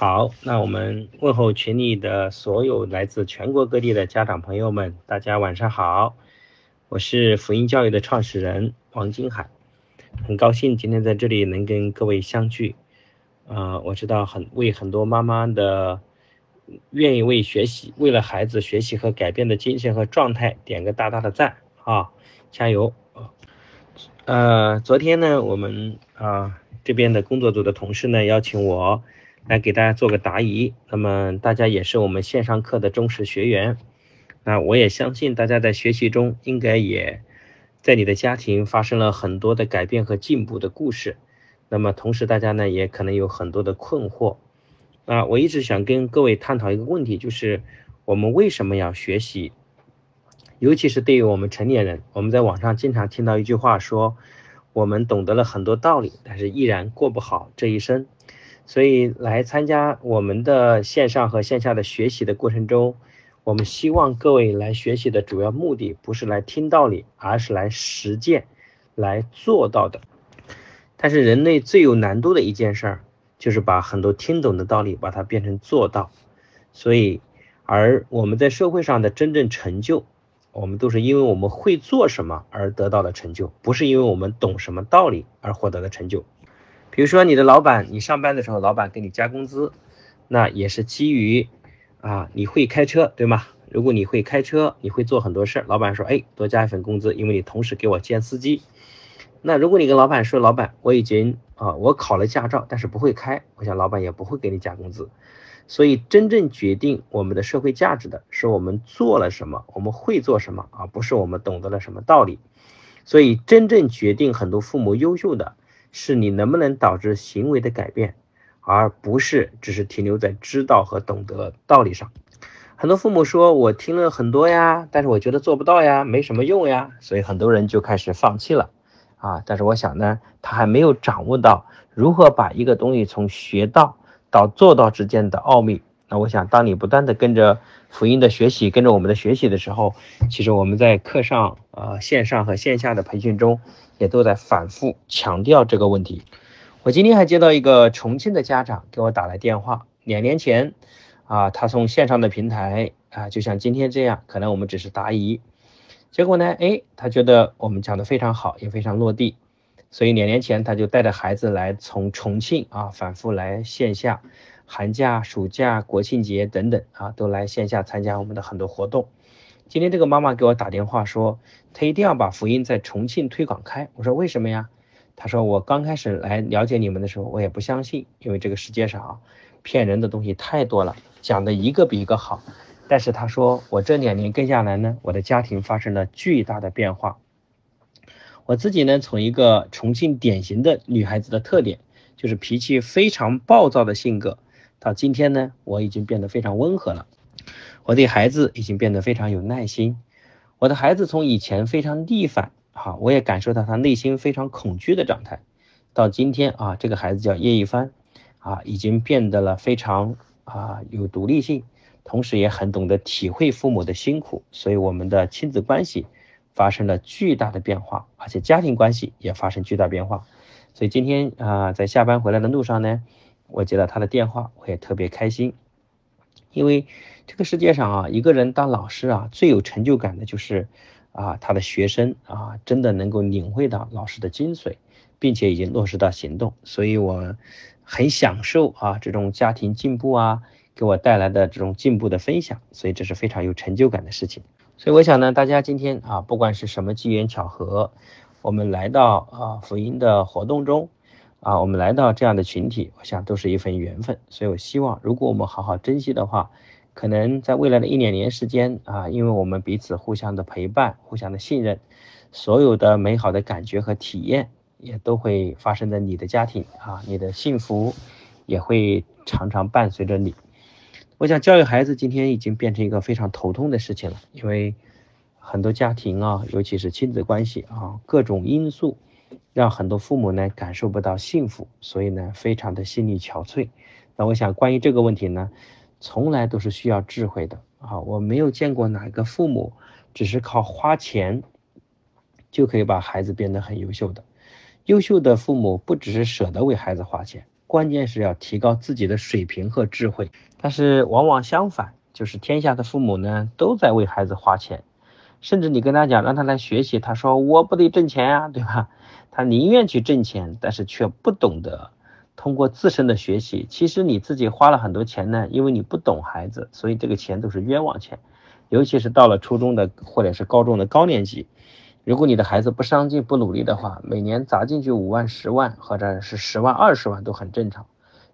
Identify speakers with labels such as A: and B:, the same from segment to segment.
A: 好，那我们问候群里的所有来自全国各地的家长朋友们，大家晚上好，我是福音教育的创始人王金海，很高兴今天在这里能跟各位相聚。呃，我知道很为很多妈妈的愿意为学习，为了孩子学习和改变的精神和状态点个大大的赞啊，加油！呃，昨天呢，我们啊这边的工作组的同事呢邀请我。来给大家做个答疑，那么大家也是我们线上课的忠实学员，那我也相信大家在学习中应该也在你的家庭发生了很多的改变和进步的故事，那么同时大家呢也可能有很多的困惑，啊，我一直想跟各位探讨一个问题，就是我们为什么要学习，尤其是对于我们成年人，我们在网上经常听到一句话说，我们懂得了很多道理，但是依然过不好这一生。所以来参加我们的线上和线下的学习的过程中，我们希望各位来学习的主要目的不是来听道理，而是来实践、来做到的。但是人类最有难度的一件事儿，就是把很多听懂的道理把它变成做到。所以，而我们在社会上的真正成就，我们都是因为我们会做什么而得到的成就，不是因为我们懂什么道理而获得的成就。比如说你的老板，你上班的时候，老板给你加工资，那也是基于啊你会开车，对吗？如果你会开车，你会做很多事儿，老板说，哎，多加一份工资，因为你同时给我兼司机。那如果你跟老板说，老板，我已经啊我考了驾照，但是不会开，我想老板也不会给你加工资。所以真正决定我们的社会价值的是我们做了什么，我们会做什么啊，不是我们懂得了什么道理。所以真正决定很多父母优秀的。是你能不能导致行为的改变，而不是只是停留在知道和懂得道理上。很多父母说我听了很多呀，但是我觉得做不到呀，没什么用呀，所以很多人就开始放弃了啊。但是我想呢，他还没有掌握到如何把一个东西从学到到做到之间的奥秘。那我想，当你不断的跟着福音的学习，跟着我们的学习的时候，其实我们在课上啊线上和线下的培训中。也都在反复强调这个问题。我今天还接到一个重庆的家长给我打来电话，两年前啊，他从线上的平台啊，就像今天这样，可能我们只是答疑，结果呢，哎，他觉得我们讲的非常好，也非常落地，所以两年前他就带着孩子来从重庆啊，反复来线下，寒假、暑假、国庆节等等啊，都来线下参加我们的很多活动。今天这个妈妈给我打电话说，她一定要把福音在重庆推广开。我说为什么呀？她说我刚开始来了解你们的时候，我也不相信，因为这个世界上啊，骗人的东西太多了，讲的一个比一个好。但是她说我这两年跟下来呢，我的家庭发生了巨大的变化。我自己呢，从一个重庆典型的女孩子的特点，就是脾气非常暴躁的性格，到今天呢，我已经变得非常温和了。我对孩子已经变得非常有耐心。我的孩子从以前非常逆反，哈，我也感受到他内心非常恐惧的状态。到今天啊，这个孩子叫叶一帆，啊，已经变得了非常啊有独立性，同时也很懂得体会父母的辛苦。所以我们的亲子关系发生了巨大的变化，而且家庭关系也发生巨大变化。所以今天啊，在下班回来的路上呢，我接到他的电话，我也特别开心。因为这个世界上啊，一个人当老师啊，最有成就感的就是啊，他的学生啊，真的能够领会到老师的精髓，并且已经落实到行动。所以我很享受啊，这种家庭进步啊，给我带来的这种进步的分享。所以这是非常有成就感的事情。所以我想呢，大家今天啊，不管是什么机缘巧合，我们来到啊福音的活动中。啊，我们来到这样的群体，我想都是一份缘分，所以我希望，如果我们好好珍惜的话，可能在未来的一两年时间啊，因为我们彼此互相的陪伴、互相的信任，所有的美好的感觉和体验也都会发生在你的家庭啊，你的幸福也会常常伴随着你。我想教育孩子今天已经变成一个非常头痛的事情了，因为很多家庭啊，尤其是亲子关系啊，各种因素。让很多父母呢感受不到幸福，所以呢非常的心力憔悴。那我想关于这个问题呢，从来都是需要智慧的啊！我没有见过哪个父母只是靠花钱就可以把孩子变得很优秀的。优秀的父母不只是舍得为孩子花钱，关键是要提高自己的水平和智慧。但是往往相反，就是天下的父母呢都在为孩子花钱，甚至你跟他讲让他来学习，他说我不得挣钱呀，对吧？他宁愿去挣钱，但是却不懂得通过自身的学习。其实你自己花了很多钱呢，因为你不懂孩子，所以这个钱都是冤枉钱。尤其是到了初中的或者是高中的高年级，如果你的孩子不上进不努力的话，每年砸进去五万十万或者是十万二十万都很正常。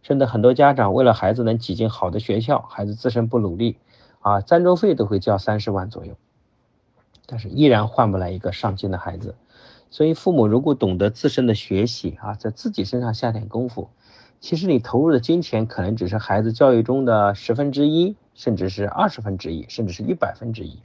A: 甚至很多家长为了孩子能挤进好的学校，孩子自身不努力啊，赞助费都会交三十万左右，但是依然换不来一个上进的孩子。所以父母如果懂得自身的学习啊，在自己身上下点功夫，其实你投入的金钱可能只是孩子教育中的十分之一。甚至是二十分之一，甚至是一百分之一，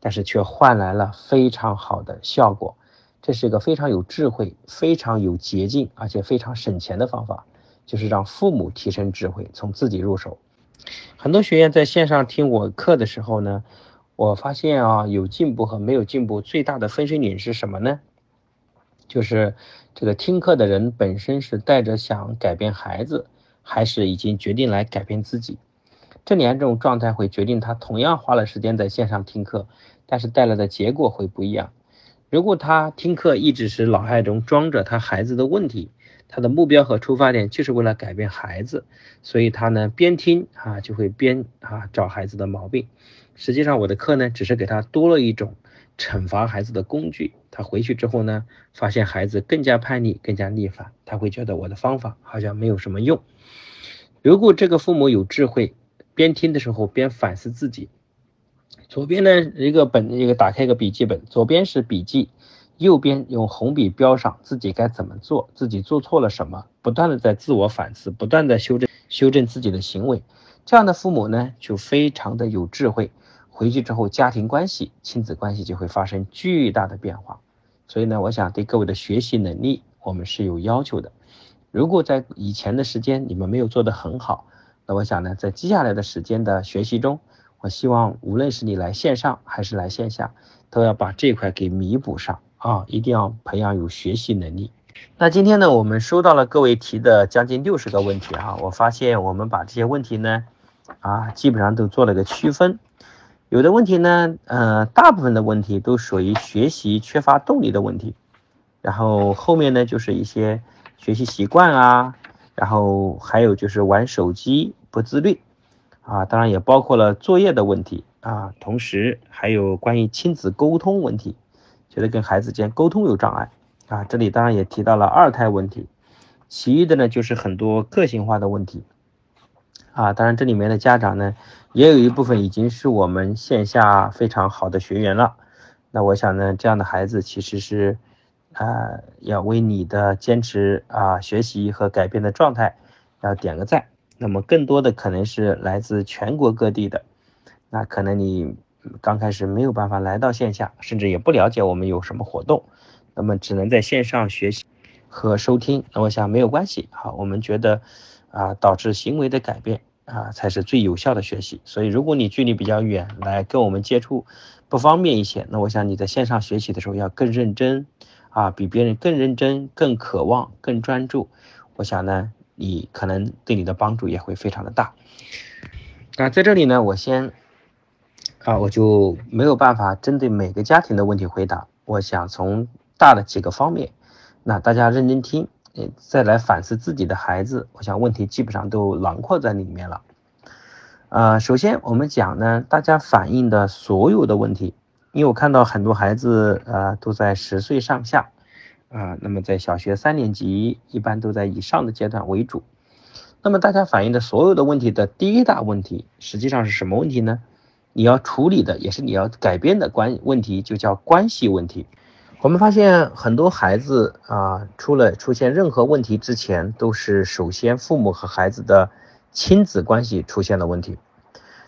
A: 但是却换来了非常好的效果。这是一个非常有智慧、非常有捷径，而且非常省钱的方法，就是让父母提升智慧，从自己入手。很多学员在线上听我课的时候呢，我发现啊，有进步和没有进步最大的分水岭是什么呢？就是这个听课的人本身是带着想改变孩子，还是已经决定来改变自己。这两种状态会决定他同样花了时间在线上听课，但是带来的结果会不一样。如果他听课一直是脑海中装着他孩子的问题，他的目标和出发点就是为了改变孩子，所以他呢边听啊就会边啊找孩子的毛病。实际上我的课呢只是给他多了一种惩罚孩子的工具。他回去之后呢，发现孩子更加叛逆，更加逆反，他会觉得我的方法好像没有什么用。如果这个父母有智慧。边听的时候边反思自己，左边呢一个本一个打开一个笔记本，左边是笔记，右边用红笔标上自己该怎么做，自己做错了什么，不断的在自我反思，不断的修正修正自己的行为。这样的父母呢就非常的有智慧，回去之后家庭关系、亲子关系就会发生巨大的变化。所以呢，我想对各位的学习能力我们是有要求的。如果在以前的时间你们没有做得很好，那我想呢，在接下来的时间的学习中，我希望无论是你来线上还是来线下，都要把这块给弥补上啊！一定要培养有学习能力。那今天呢，我们收到了各位提的将近六十个问题哈，我发现我们把这些问题呢，啊，基本上都做了个区分。有的问题呢，呃，大部分的问题都属于学习缺乏动力的问题，然后后面呢，就是一些学习习惯啊，然后还有就是玩手机。不自律。啊，当然也包括了作业的问题。啊，同时还有关于亲子沟通问题，觉得跟孩子间沟通有障碍。啊，这里当然也提到了二胎问题，其余的呢就是很多个性化的问题啊，当然这里面的家长呢也有一部分已经是我们线下非常好的学员了，那我想呢这样的孩子其实是啊要为你的坚持啊学习和改变的状态要点个赞。那么更多的可能是来自全国各地的，那可能你刚开始没有办法来到线下，甚至也不了解我们有什么活动，那么只能在线上学习和收听。那我想没有关系，好，我们觉得啊，导致行为的改变啊，才是最有效的学习。所以如果你距离比较远，来跟我们接触不方便一些，那我想你在线上学习的时候要更认真啊，比别人更认真、更渴望、更专注。我想呢。你可能对你的帮助也会非常的大。那在这里呢，我先啊，我就没有办法针对每个家庭的问题回答。我想从大的几个方面，那大家认真听，再来反思自己的孩子。我想问题基本上都囊括在里面了。呃，首先我们讲呢，大家反映的所有的问题，因为我看到很多孩子呃都在十岁上下。啊，那么在小学三年级一般都在以上的阶段为主。那么大家反映的所有的问题的第一大问题，实际上是什么问题呢？你要处理的也是你要改变的关问题，就叫关系问题。我们发现很多孩子啊，出了出现任何问题之前，都是首先父母和孩子的亲子关系出现了问题。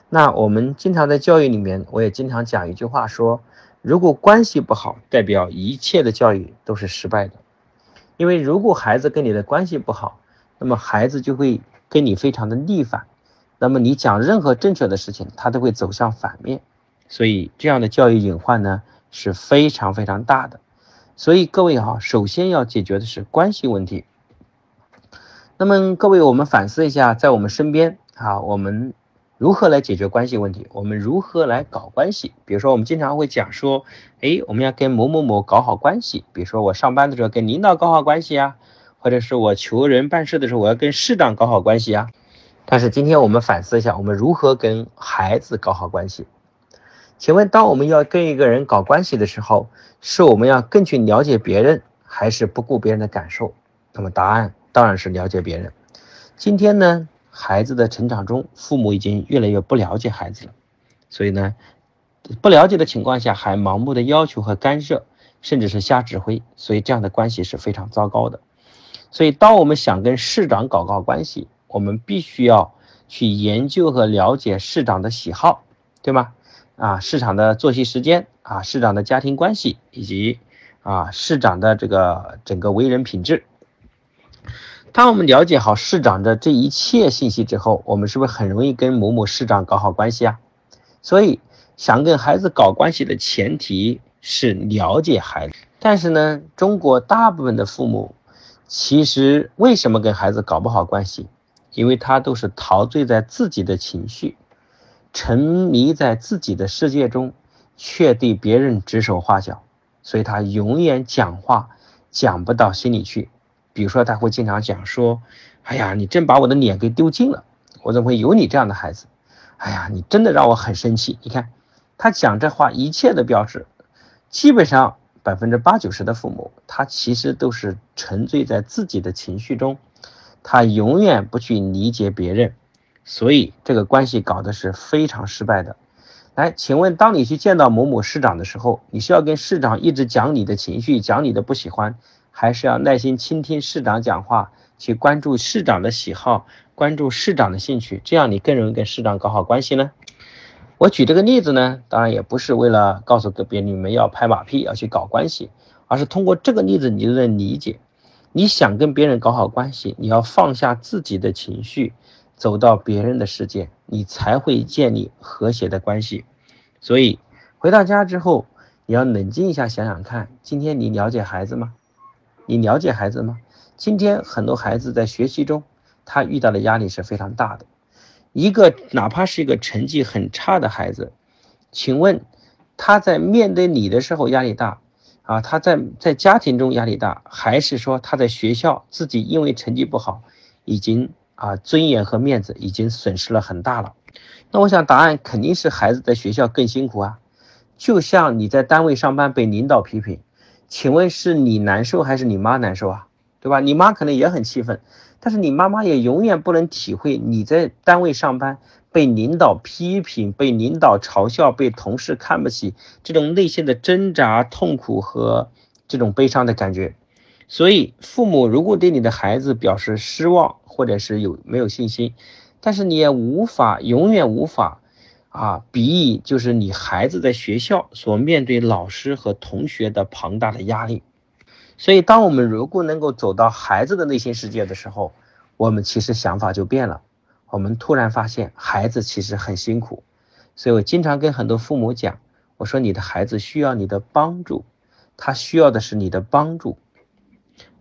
A: 那我们经常在教育里面，我也经常讲一句话说。如果关系不好，代表一切的教育都是失败的。因为如果孩子跟你的关系不好，那么孩子就会跟你非常的逆反。那么你讲任何正确的事情，他都会走向反面。所以这样的教育隐患呢是非常非常大的。所以各位哈，首先要解决的是关系问题。那么各位，我们反思一下，在我们身边啊，我们如何来解决关系问题？我们如何来搞关系？比如说，我们经常会讲说，哎，我们要跟某某某搞好关系。比如说，我上班的时候跟领导搞好关系啊，或者是我求人办事的时候，我要跟市长搞好关系啊。但是今天我们反思一下，我们如何跟孩子搞好关系？请问，当我们要跟一个人搞关系的时候，是我们要更去了解别人，还是不顾别人的感受？那么答案当然是了解别人。今天呢，孩子的成长中，父母已经越来越不了解孩子了，所以呢，不了解的情况下还盲目的要求和干涉，甚至是瞎指挥，所以这样的关系是非常糟糕的。所以，当我们想跟市长搞好关系，我们必须要去研究和了解市长的喜好，对吗？啊，市长的作息时间啊，市长的家庭关系，以及啊，市长的这个整个为人品质。当我们了解好市长的这一切信息之后，我们是不是很容易跟某某市长搞好关系啊？所以，想跟孩子搞关系的前提是了解孩子。但是呢，中国大部分的父母其实为什么跟孩子搞不好关系？因为他都是陶醉在自己的情绪。沉迷在自己的世界中，却对别人指手画脚，所以他永远讲话讲不到心里去。比如说，他会经常讲说：“哎呀，你真把我的脸给丢尽了，我怎么会有你这样的孩子？哎呀，你真的让我很生气。”你看，他讲这话一切的标志，基本上百分之八九十的父母，他其实都是沉醉在自己的情绪中，他永远不去理解别人。所以这个关系搞的是非常失败的。来，请问，当你去见到某某市长的时候，你是要跟市长一直讲你的情绪，讲你的不喜欢，还是要耐心倾听市长讲话，去关注市长的喜好，关注市长的兴趣，这样你更容易跟市长搞好关系呢？我举这个例子呢，当然也不是为了告诉个别你们要拍马屁，要去搞关系，而是通过这个例子，你就能理解，你想跟别人搞好关系，你要放下自己的情绪。走到别人的世界，你才会建立和谐的关系。所以回到家之后，你要冷静一下，想想看，今天你了解孩子吗？你了解孩子吗？今天很多孩子在学习中，他遇到的压力是非常大的。一个哪怕是一个成绩很差的孩子，请问他在面对你的时候压力大啊？他在在家庭中压力大，还是说他在学校自己因为成绩不好已经？啊，尊严和面子已经损失了很大了。那我想答案肯定是孩子在学校更辛苦啊。就像你在单位上班被领导批评，请问是你难受还是你妈难受啊？对吧？你妈可能也很气愤，但是你妈妈也永远不能体会你在单位上班被领导批评、被领导嘲笑、被同事看不起这种内心的挣扎、痛苦和这种悲伤的感觉。所以，父母如果对你的孩子表示失望，或者是有没有信心，但是你也无法永远无法啊，比拟就是你孩子在学校所面对老师和同学的庞大的压力。所以，当我们如果能够走到孩子的内心世界的时候，我们其实想法就变了。我们突然发现孩子其实很辛苦。所以我经常跟很多父母讲，我说你的孩子需要你的帮助，他需要的是你的帮助。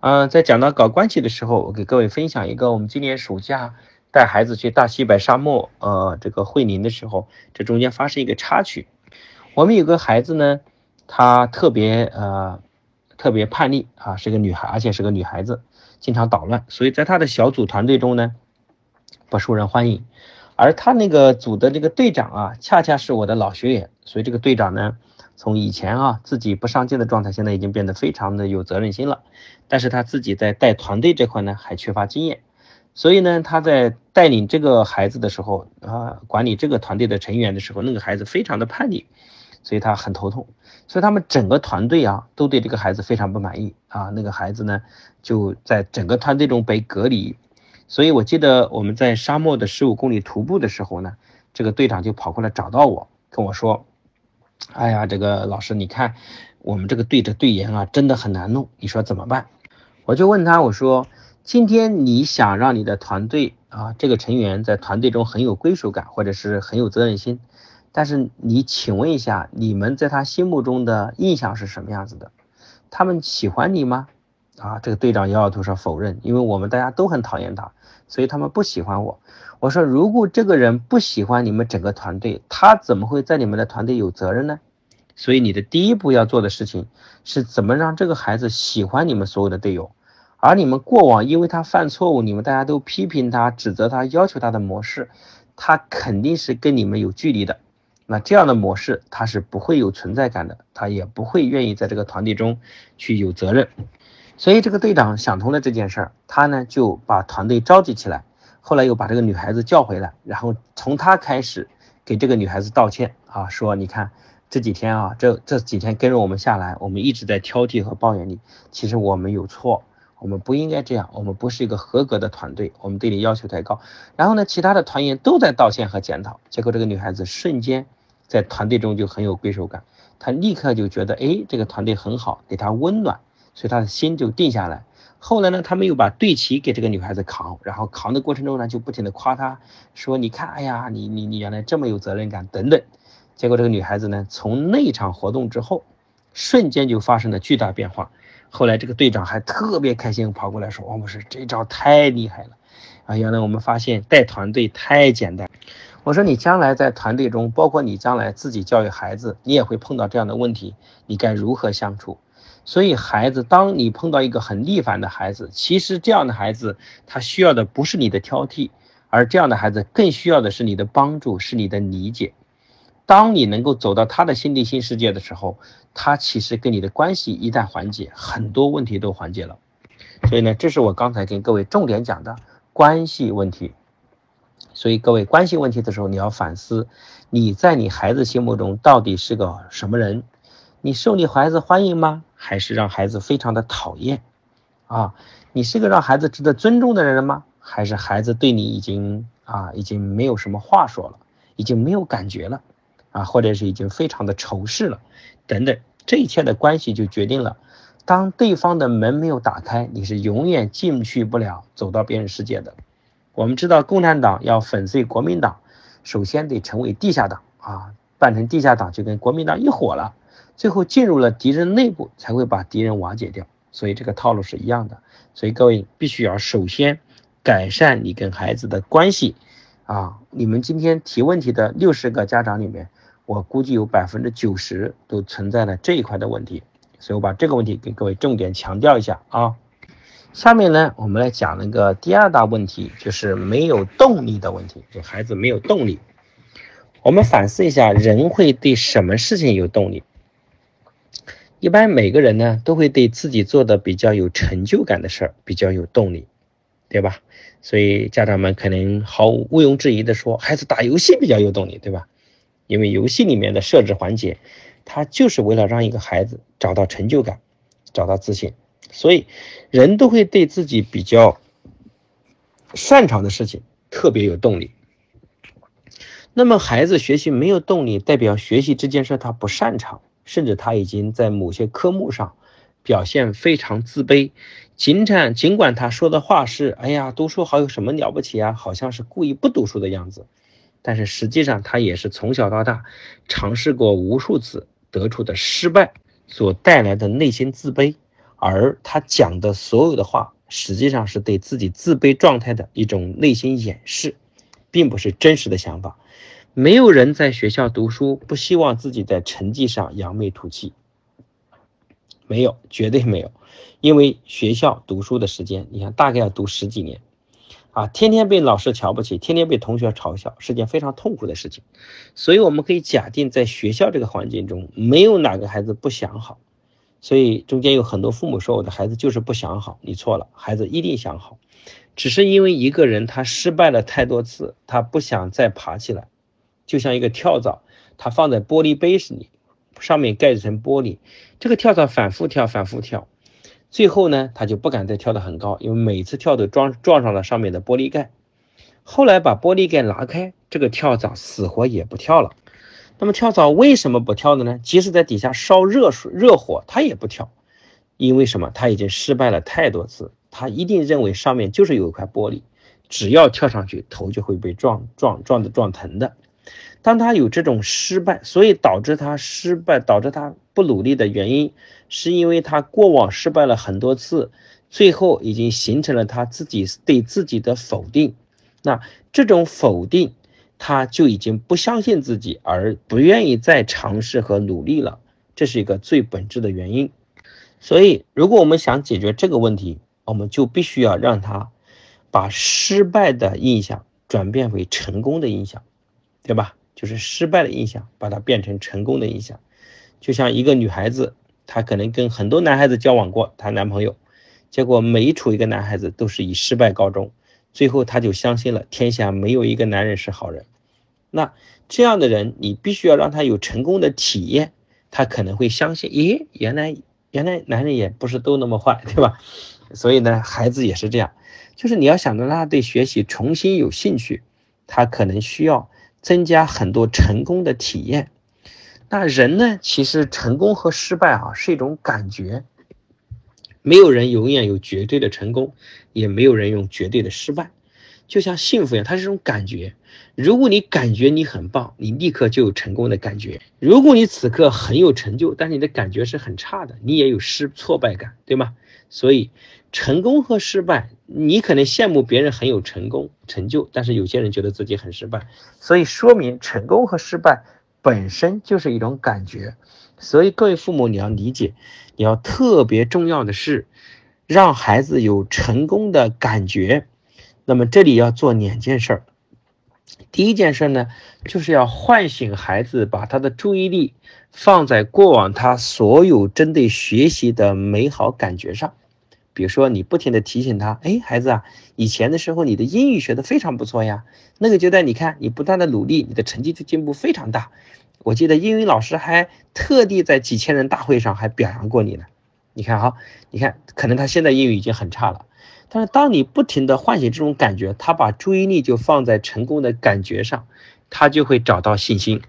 A: 嗯，在讲到搞关系的时候，我给各位分享一个，我们今年暑假带孩子去大西北沙漠，呃，这个惠宁的时候，这中间发生一个插曲。我们有个孩子呢，她特别呃特别叛逆啊，是个女孩，而且是个女孩子，经常捣乱，所以在她的小组团队中呢，不受人欢迎。而她那个组的这个队长啊，恰恰是我的老学员，所以这个队长呢。从以前啊自己不上进的状态，现在已经变得非常的有责任心了。但是他自己在带团队这块呢，还缺乏经验。所以呢，他在带领这个孩子的时候啊，管理这个团队的成员的时候，那个孩子非常的叛逆，所以他很头痛。所以他们整个团队啊，都对这个孩子非常不满意啊。那个孩子呢，就在整个团队中被隔离。所以我记得我们在沙漠的十五公里徒步的时候呢，这个队长就跑过来找到我，跟我说。哎呀，这个老师，你看我们这个队的队员啊，真的很难弄，你说怎么办？我就问他，我说今天你想让你的团队啊，这个成员在团队中很有归属感，或者是很有责任心，但是你请问一下，你们在他心目中的印象是什么样子的？他们喜欢你吗？啊，这个队长摇摇头说否认，因为我们大家都很讨厌他，所以他们不喜欢我。我说，如果这个人不喜欢你们整个团队，他怎么会在你们的团队有责任呢？所以你的第一步要做的事情是怎么让这个孩子喜欢你们所有的队友，而你们过往因为他犯错误，你们大家都批评他、指责他、要求他的模式，他肯定是跟你们有距离的。那这样的模式他是不会有存在感的，他也不会愿意在这个团队中去有责任。所以这个队长想通了这件事儿，他呢就把团队召集起来，后来又把这个女孩子叫回来，然后从他开始给这个女孩子道歉啊，说你看。这几天啊，这这几天跟着我们下来，我们一直在挑剔和抱怨你。其实我们有错，我们不应该这样，我们不是一个合格的团队，我们对你要求太高。然后呢，其他的团员都在道歉和检讨，结果这个女孩子瞬间在团队中就很有归属感，她立刻就觉得，哎，这个团队很好，给她温暖，所以他的心就定下来。后来呢，他们又把队旗给这个女孩子扛，然后扛的过程中呢，就不停的夸她，说你看，哎呀，你你你原来这么有责任感，等等。结果这个女孩子呢，从那场活动之后，瞬间就发生了巨大变化。后来这个队长还特别开心，跑过来说：“王博士，这招太厉害了！啊，原来我们发现带团队太简单。”我说：“你将来在团队中，包括你将来自己教育孩子，你也会碰到这样的问题，你该如何相处？所以，孩子，当你碰到一个很逆反的孩子，其实这样的孩子他需要的不是你的挑剔，而这样的孩子更需要的是你的帮助，是你的理解。”当你能够走到他的心地新世界的时候，他其实跟你的关系一旦缓解，很多问题都缓解了。所以呢，这是我刚才跟各位重点讲的关系问题。所以各位关系问题的时候，你要反思你在你孩子心目中到底是个什么人？你受你孩子欢迎吗？还是让孩子非常的讨厌？啊，你是个让孩子值得尊重的人吗？还是孩子对你已经啊已经没有什么话说了，已经没有感觉了？啊，或者是已经非常的仇视了，等等，这一切的关系就决定了，当对方的门没有打开，你是永远进去不了，走到别人世界的。我们知道，共产党要粉碎国民党，首先得成为地下党啊，办成地下党就跟国民党一伙了，最后进入了敌人内部，才会把敌人瓦解掉。所以这个套路是一样的。所以各位必须要首先改善你跟孩子的关系啊。你们今天提问题的六十个家长里面。我估计有百分之九十都存在了这一块的问题，所以我把这个问题给各位重点强调一下啊。下面呢，我们来讲那个第二大问题，就是没有动力的问题，就孩子没有动力。我们反思一下，人会对什么事情有动力？一般每个人呢，都会对自己做的比较有成就感的事儿比较有动力，对吧？所以家长们可能毫无毋庸置疑的说，孩子打游戏比较有动力，对吧？因为游戏里面的设置环节，它就是为了让一个孩子找到成就感，找到自信，所以人都会对自己比较擅长的事情特别有动力。那么孩子学习没有动力，代表学习这件事他不擅长，甚至他已经在某些科目上表现非常自卑。尽管尽管他说的话是“哎呀，读书好有什么了不起啊”，好像是故意不读书的样子。但是实际上，他也是从小到大尝试过无数次得出的失败所带来的内心自卑，而他讲的所有的话，实际上是对自己自卑状态的一种内心掩饰，并不是真实的想法。没有人在学校读书不希望自己在成绩上扬眉吐气，没有，绝对没有，因为学校读书的时间，你看大概要读十几年。啊，天天被老师瞧不起，天天被同学嘲笑，是件非常痛苦的事情。所以我们可以假定，在学校这个环境中，没有哪个孩子不想好。所以中间有很多父母说我的孩子就是不想好，你错了，孩子一定想好，只是因为一个人他失败了太多次，他不想再爬起来，就像一个跳蚤，它放在玻璃杯子里，上面盖一层玻璃，这个跳蚤反复跳，反复跳。最后呢，它就不敢再跳得很高，因为每次跳都撞撞上了上面的玻璃盖。后来把玻璃盖拿开，这个跳蚤死活也不跳了。那么跳蚤为什么不跳的呢？即使在底下烧热水、热火，它也不跳，因为什么？它已经失败了太多次，它一定认为上面就是有一块玻璃，只要跳上去，头就会被撞撞撞的撞疼的。当他有这种失败，所以导致他失败，导致他不努力的原因，是因为他过往失败了很多次，最后已经形成了他自己对自己的否定。那这种否定，他就已经不相信自己，而不愿意再尝试和努力了。这是一个最本质的原因。所以，如果我们想解决这个问题，我们就必须要让他把失败的印象转变为成功的印象，对吧？就是失败的印象，把它变成成功的印象。就像一个女孩子，她可能跟很多男孩子交往过，谈男朋友，结果每一处一个男孩子都是以失败告终，最后她就相信了天下没有一个男人是好人。那这样的人，你必须要让他有成功的体验，他可能会相信，咦，原来原来男人也不是都那么坏，对吧？所以呢，孩子也是这样，就是你要想让他对学习重新有兴趣，他可能需要增加很多成功的体验。那人呢，其实成功和失败啊是一种感觉，没有人永远有绝对的成功，也没有人有绝对的失败。就像幸福一样，它是一种感觉。如果你感觉你很棒，你立刻就有成功的感觉；如果你此刻很有成就，但是你的感觉是很差的，你也有失挫败感，对吗？所以。成功和失败，你可能羡慕别人很有成功成就，但是有些人觉得自己很失败，所以说明成功和失败本身就是一种感觉。所以各位父母，你要理解，你要特别重要的是让孩子有成功的感觉。那么这里要做两件事儿，第一件事呢，就是要唤醒孩子，把他的注意力放在过往他所有针对学习的美好感觉上。比如说，你不停的提醒他，哎，孩子啊，以前的时候你的英语学的非常不错呀，那个阶段你看你不断的努力，你的成绩就进步非常大。我记得英语老师还特地在几千人大会上还表扬过你呢。你看哈，你看，可能他现在英语已经很差了，但是当你不停的唤醒这种感觉，他把注意力就放在成功的感觉上，他就会找到信心。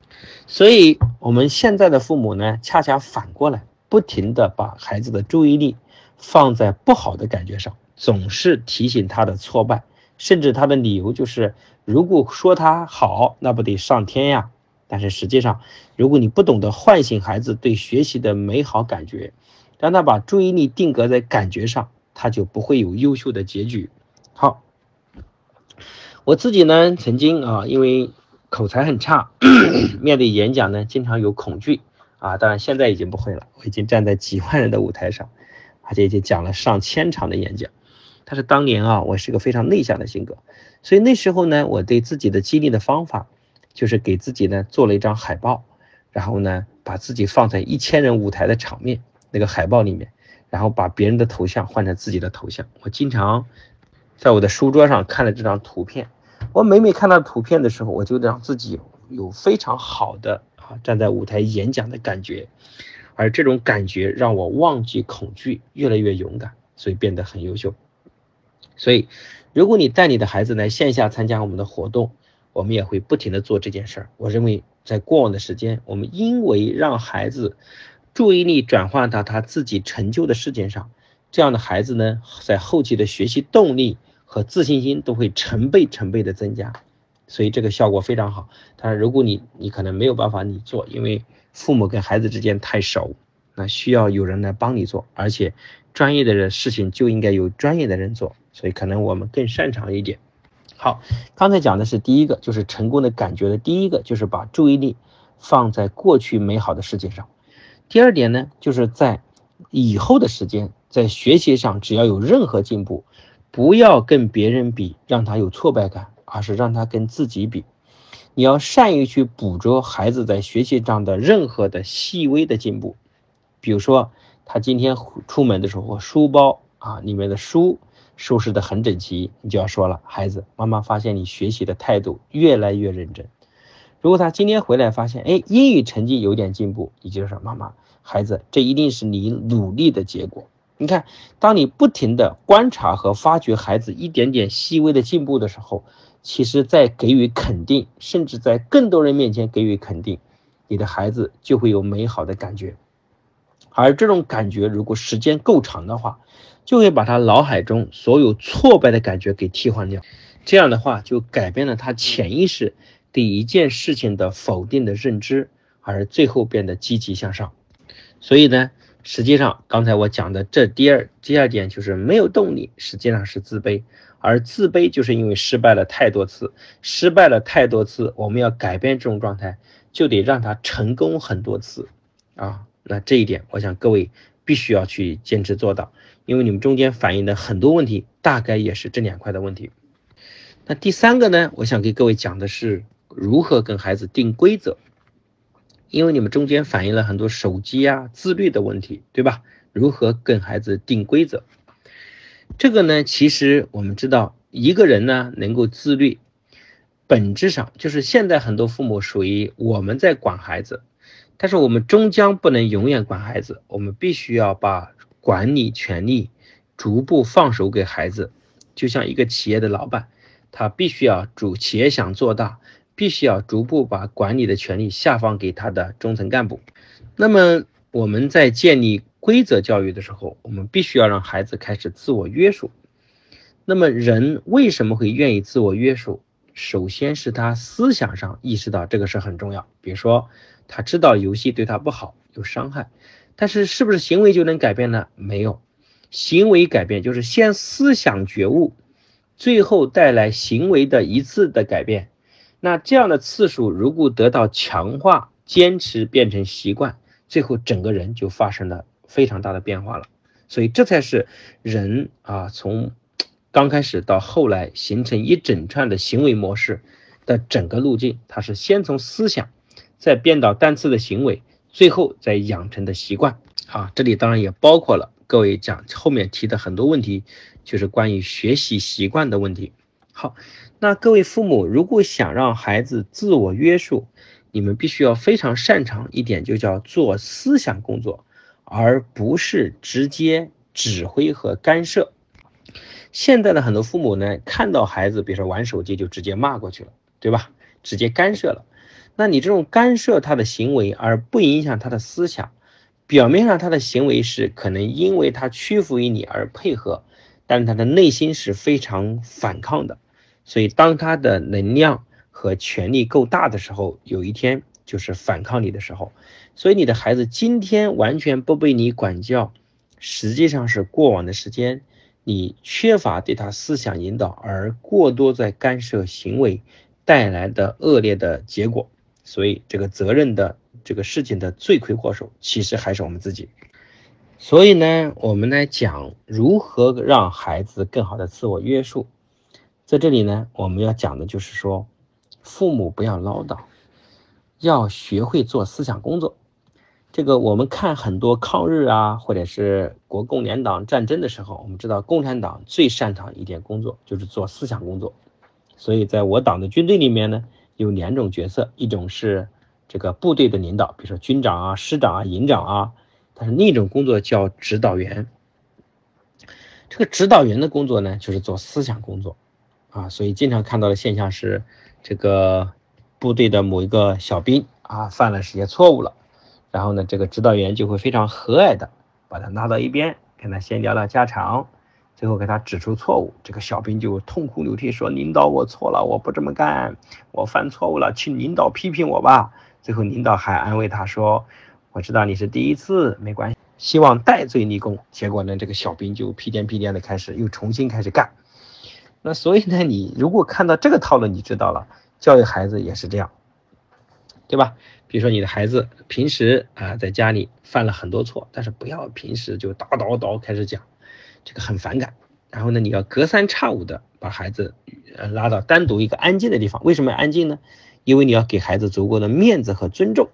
A: 所以我们现在的父母呢，恰恰反过来，不停的把孩子的注意力。放在不好的感觉上，总是提醒他的挫败，甚至他的理由就是，如果说他好，那不得上天呀？但是实际上，如果你不懂得唤醒孩子对学习的美好感觉，让他把注意力定格在感觉上，他就不会有优秀的结局。好，我自己呢，曾经啊，因为口才很差，面对演讲呢，经常有恐惧啊，当然现在已经不会了，我已经站在几万人的舞台上。而且已经讲了上千场的演讲，但是当年啊，我是个非常内向的性格，所以那时候呢，我对自己的激励的方法，就是给自己呢做了一张海报，然后呢把自己放在一千人舞台的场面那个海报里面，然后把别人的头像换成自己的头像。我经常在我的书桌上看了这张图片，我每每看到图片的时候，我就让自己有非常好的啊站在舞台演讲的感觉。而这种感觉让我忘记恐惧，越来越勇敢，所以变得很优秀。所以，如果你带你的孩子来线下参加我们的活动，我们也会不停的做这件事儿。我认为，在过往的时间，我们因为让孩子注意力转换到他自己成就的事件上，这样的孩子呢，在后期的学习动力和自信心都会成倍成倍的增加。所以这个效果非常好。但是如果你你可能没有办法你做，因为。父母跟孩子之间太熟，那需要有人来帮你做，而且专业的人事情就应该由专业的人做，所以可能我们更擅长一点。好，刚才讲的是第一个，就是成功的感觉的第一个，就是把注意力放在过去美好的事情上。第二点呢，就是在以后的时间，在学习上只要有任何进步，不要跟别人比，让他有挫败感，而是让他跟自己比。你要善于去捕捉孩子在学习上的任何的细微的进步，比如说他今天出门的时候，书包啊里面的书收拾的很整齐，你就要说了，孩子，妈妈发现你学习的态度越来越认真。如果他今天回来发现，哎，英语成绩有点进步，你就说，妈妈，孩子，这一定是你努力的结果。你看，当你不停的观察和发掘孩子一点点细微的进步的时候。其实，在给予肯定，甚至在更多人面前给予肯定，你的孩子就会有美好的感觉。而这种感觉，如果时间够长的话，就会把他脑海中所有挫败的感觉给替换掉。这样的话，就改变了他潜意识对一件事情的否定的认知，而最后变得积极向上。所以呢，实际上刚才我讲的这第二第二点就是没有动力，实际上是自卑，而自卑就是因为失败了太多次，失败了太多次，我们要改变这种状态，就得让他成功很多次啊。那这一点，我想各位必须要去坚持做到，因为你们中间反映的很多问题，大概也是这两块的问题。那第三个呢，我想给各位讲的是如何跟孩子定规则，因为你们中间反映了很多手机啊、自律的问题，对吧？如何跟孩子定规则？这个呢，其实我们知道，一个人呢能够自律，本质上就是现在很多父母属于我们在管孩子。但是我们终将不能永远管孩子，我们必须要把管理权力逐步放手给孩子。就像一个企业的老板，他必须要主企业想做大，必须要逐步把管理的权利下放给他的中层干部。那么我们在建立规则教育的时候，我们必须要让孩子开始自我约束。那么人为什么会愿意自我约束？首先是他思想上意识到这个事很重要，比如说。他知道游戏对他不好，有伤害，但是是不是行为就能改变呢？没有，行为改变就是先思想觉悟，最后带来行为的一次的改变。那这样的次数如果得到强化，坚持变成习惯，最后整个人就发生了非常大的变化了。所以这才是人啊，从刚开始到后来形成一整串的行为模式的整个路径，它是先从思想。再编导单词的行为，最后再养成的习惯啊，这里当然也包括了各位讲后面提的很多问题，就是关于学习习惯的问题。好，那各位父母如果想让孩子自我约束，你们必须要非常擅长一点，就叫做思想工作，而不是直接指挥和干涉。现在的很多父母呢，看到孩子比如说玩手机就直接骂过去了，对吧？直接干涉了。那你这种干涉他的行为而不影响他的思想，表面上他的行为是可能因为他屈服于你而配合，但他的内心是非常反抗的。所以当他的能量和权力够大的时候，有一天就是反抗你的时候。所以你的孩子今天完全不被你管教，实际上是过往的时间你缺乏对他思想引导，而过多在干涉行为带来的恶劣的结果。所以，这个责任的这个事情的罪魁祸首，其实还是我们自己。所以呢，我们来讲如何让孩子更好的自我约束。在这里呢，我们要讲的就是说，父母不要唠叨，要学会做思想工作。这个我们看很多抗日啊，或者是国共两党战争的时候，我们知道共产党最擅长一点工作就是做思想工作。所以，在我党的军队里面呢。有两种角色，一种是这个部队的领导，比如说军长啊、师长啊、营长啊，但是另一种工作叫指导员。这个指导员的工作呢，就是做思想工作啊，所以经常看到的现象是，这个部队的某一个小兵啊犯了些错误了，然后呢，这个指导员就会非常和蔼的把他拉到一边，跟他先聊聊家常。最后给他指出错误，这个小兵就痛哭流涕说：“领导，我错了，我不这么干，我犯错误了，请领导批评我吧。”最后领导还安慰他说：“我知道你是第一次，没关系，希望戴罪立功。”结果呢，这个小兵就屁颠屁颠的开始又重新开始干。那所以呢，你如果看到这个套路，你知道了，教育孩子也是这样，对吧？比如说你的孩子平时啊在家里犯了很多错，但是不要平时就叨叨叨开始讲。这个很反感，然后呢，你要隔三差五的把孩子呃拉到单独一个安静的地方。为什么要安静呢？因为你要给孩子足够的面子和尊重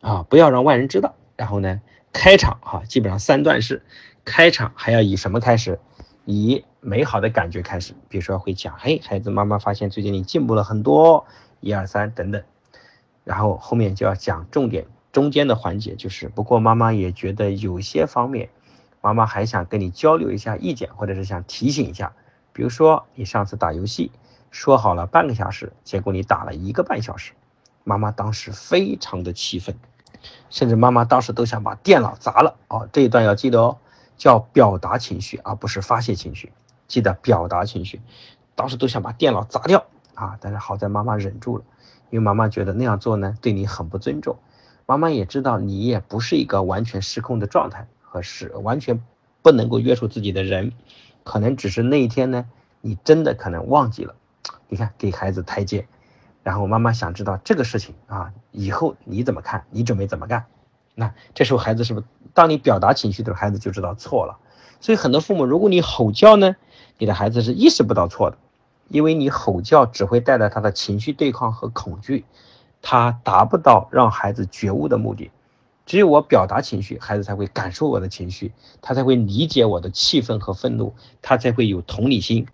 A: 啊，不要让外人知道。然后呢，开场哈，基本上三段式，开场还要以什么开始？以美好的感觉开始，比如说会讲，嘿，孩子，妈妈发现最近你进步了很多，一二三等等。然后后面就要讲重点，中间的环节就是，不过妈妈也觉得有些方面。妈妈还想跟你交流一下意见，或者是想提醒一下，比如说你上次打游戏说好了半个小时，结果你打了一个半小时，妈妈当时非常的气愤，甚至妈妈当时都想把电脑砸了。哦，这一段要记得哦，叫表达情绪，而不是发泄情绪，记得表达情绪。当时都想把电脑砸掉啊，但是好在妈妈忍住了，因为妈妈觉得那样做呢对你很不尊重。妈妈也知道你也不是一个完全失控的状态和是完全不能够约束自己的人，可能只是那一天呢，你真的可能忘记了。你看，给孩子台阶，然后妈妈想知道这个事情啊，以后你怎么看？你准备怎么干？那这时候孩子是不是，当你表达情绪的时候，孩子就知道错了。所以很多父母，如果你吼叫呢，你的孩子是意识不到错的，因为你吼叫只会带来他的情绪对抗和恐惧。他达不到让孩子觉悟的目的，只有我表达情绪，孩子才会感受我的情绪，他才会理解我的气愤和愤怒，他才会有同理心，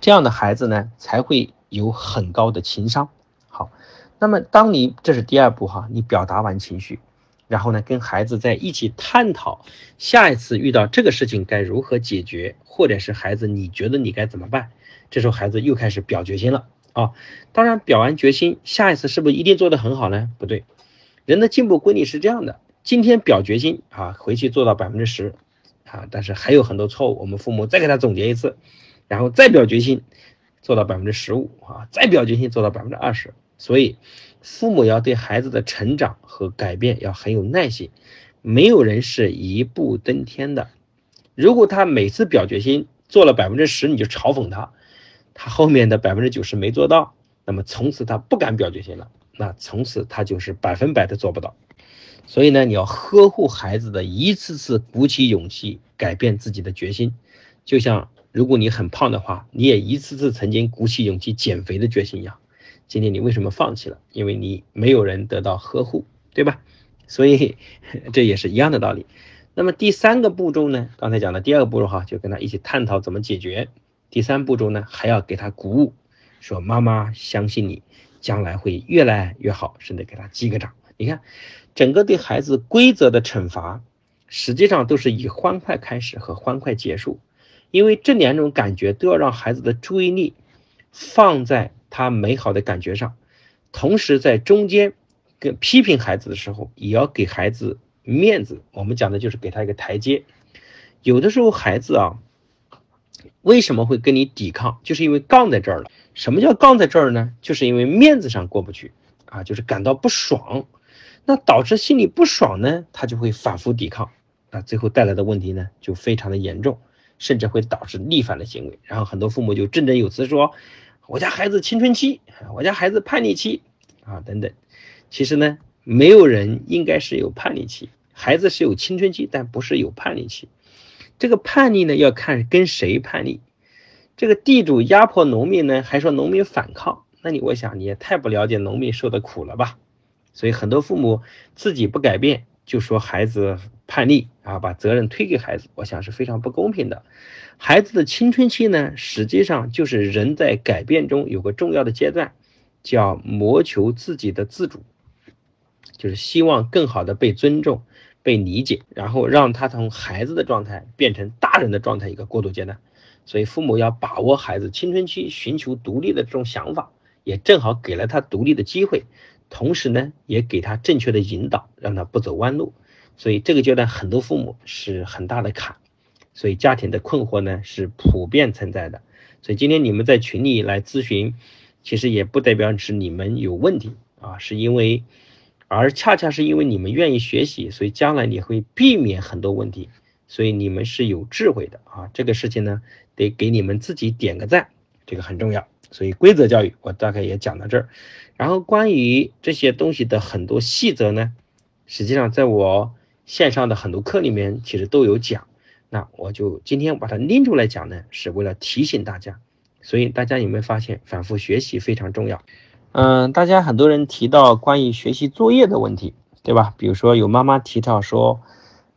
A: 这样的孩子呢，才会有很高的情商。好，那么当你这是第二步哈，你表达完情绪，然后呢，跟孩子在一起探讨下一次遇到这个事情该如何解决，或者是孩子你觉得你该怎么办，这时候孩子又开始表决心了。啊，当然表完决心，下一次是不是一定做得很好呢？不对，人的进步规律是这样的：今天表决心啊，回去做到百分之十啊，但是还有很多错误，我们父母再给他总结一次，然后再表决心做到百分之十五啊，再表决心做到百分之二十。所以，父母要对孩子的成长和改变要很有耐心，没有人是一步登天的。如果他每次表决心做了百分之十，你就嘲讽他。他后面的百分之九十没做到，那么从此他不敢表决心了，那从此他就是百分百的做不到。所以呢，你要呵护孩子的一次次鼓起勇气改变自己的决心，就像如果你很胖的话，你也一次次曾经鼓起勇气减肥的决心一样。今天你为什么放弃了？因为你没有人得到呵护，对吧？所以 这也是一样的道理。那么第三个步骤呢？刚才讲的第二个步骤哈，就跟他一起探讨怎么解决。第三步骤呢，还要给他鼓舞，说妈妈相信你，将来会越来越好，甚至给他击个掌。你看，整个对孩子规则的惩罚，实际上都是以欢快开始和欢快结束，因为这两种感觉都要让孩子的注意力放在他美好的感觉上，同时在中间跟批评孩子的时候，也要给孩子面子。我们讲的就是给他一个台阶。有的时候孩子啊。为什么会跟你抵抗？就是因为杠在这儿了。什么叫杠在这儿呢？就是因为面子上过不去啊，就是感到不爽，那导致心里不爽呢，他就会反复抵抗，那最后带来的问题呢，就非常的严重，甚至会导致逆反的行为。然后很多父母就振振有词说，我家孩子青春期，我家孩子叛逆期啊等等。其实呢，没有人应该是有叛逆期，孩子是有青春期，但不是有叛逆期。这个叛逆呢，要看跟谁叛逆。这个地主压迫农民呢，还说农民反抗，那你我想你也太不了解农民受的苦了吧？所以很多父母自己不改变，就说孩子叛逆啊，把责任推给孩子，我想是非常不公平的。孩子的青春期呢，实际上就是人在改变中有个重要的阶段，叫谋求自己的自主，就是希望更好的被尊重。被理解，然后让他从孩子的状态变成大人的状态，一个过渡阶段。所以父母要把握孩子青春期寻求独立的这种想法，也正好给了他独立的机会，同时呢，也给他正确的引导，让他不走弯路。所以这个阶段很多父母是很大的坎，所以家庭的困惑呢是普遍存在的。所以今天你们在群里来咨询，其实也不代表是你们有问题啊，是因为。而恰恰是因为你们愿意学习，所以将来你会避免很多问题，所以你们是有智慧的啊！这个事情呢，得给你们自己点个赞，这个很重要。所以规则教育我大概也讲到这儿，然后关于这些东西的很多细则呢，实际上在我线上的很多课里面其实都有讲，那我就今天把它拎出来讲呢，是为了提醒大家。所以大家有没有发现，反复学习非常重要？嗯，大家很多人提到关于学习作业的问题，对吧？比如说有妈妈提到说，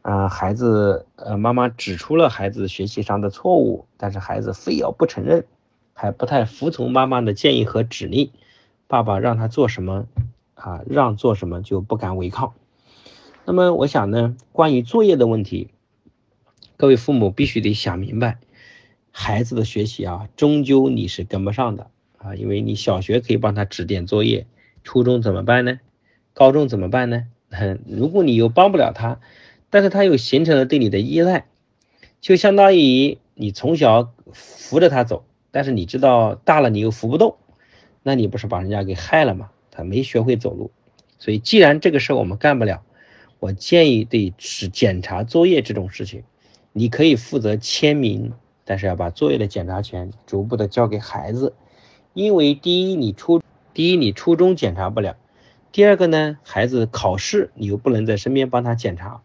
A: 呃，孩子，呃，妈妈指出了孩子学习上的错误，但是孩子非要不承认，还不太服从妈妈的建议和指令，爸爸让他做什么，啊，让做什么就不敢违抗。那么我想呢，关于作业的问题，各位父母必须得想明白，孩子的学习啊，终究你是跟不上的。啊，因为你小学可以帮他指点作业，初中怎么办呢？高中怎么办呢？哼如果你又帮不了他，但是他又形成了对你的依赖，就相当于你从小扶着他走，但是你知道大了你又扶不动，那你不是把人家给害了吗？他没学会走路。所以既然这个事我们干不了，我建议对是检查作业这种事情，你可以负责签名，但是要把作业的检查权逐步的交给孩子，因为第一你初第一你初中检查不了，第二个呢孩子考试你又不能在身边帮他检查，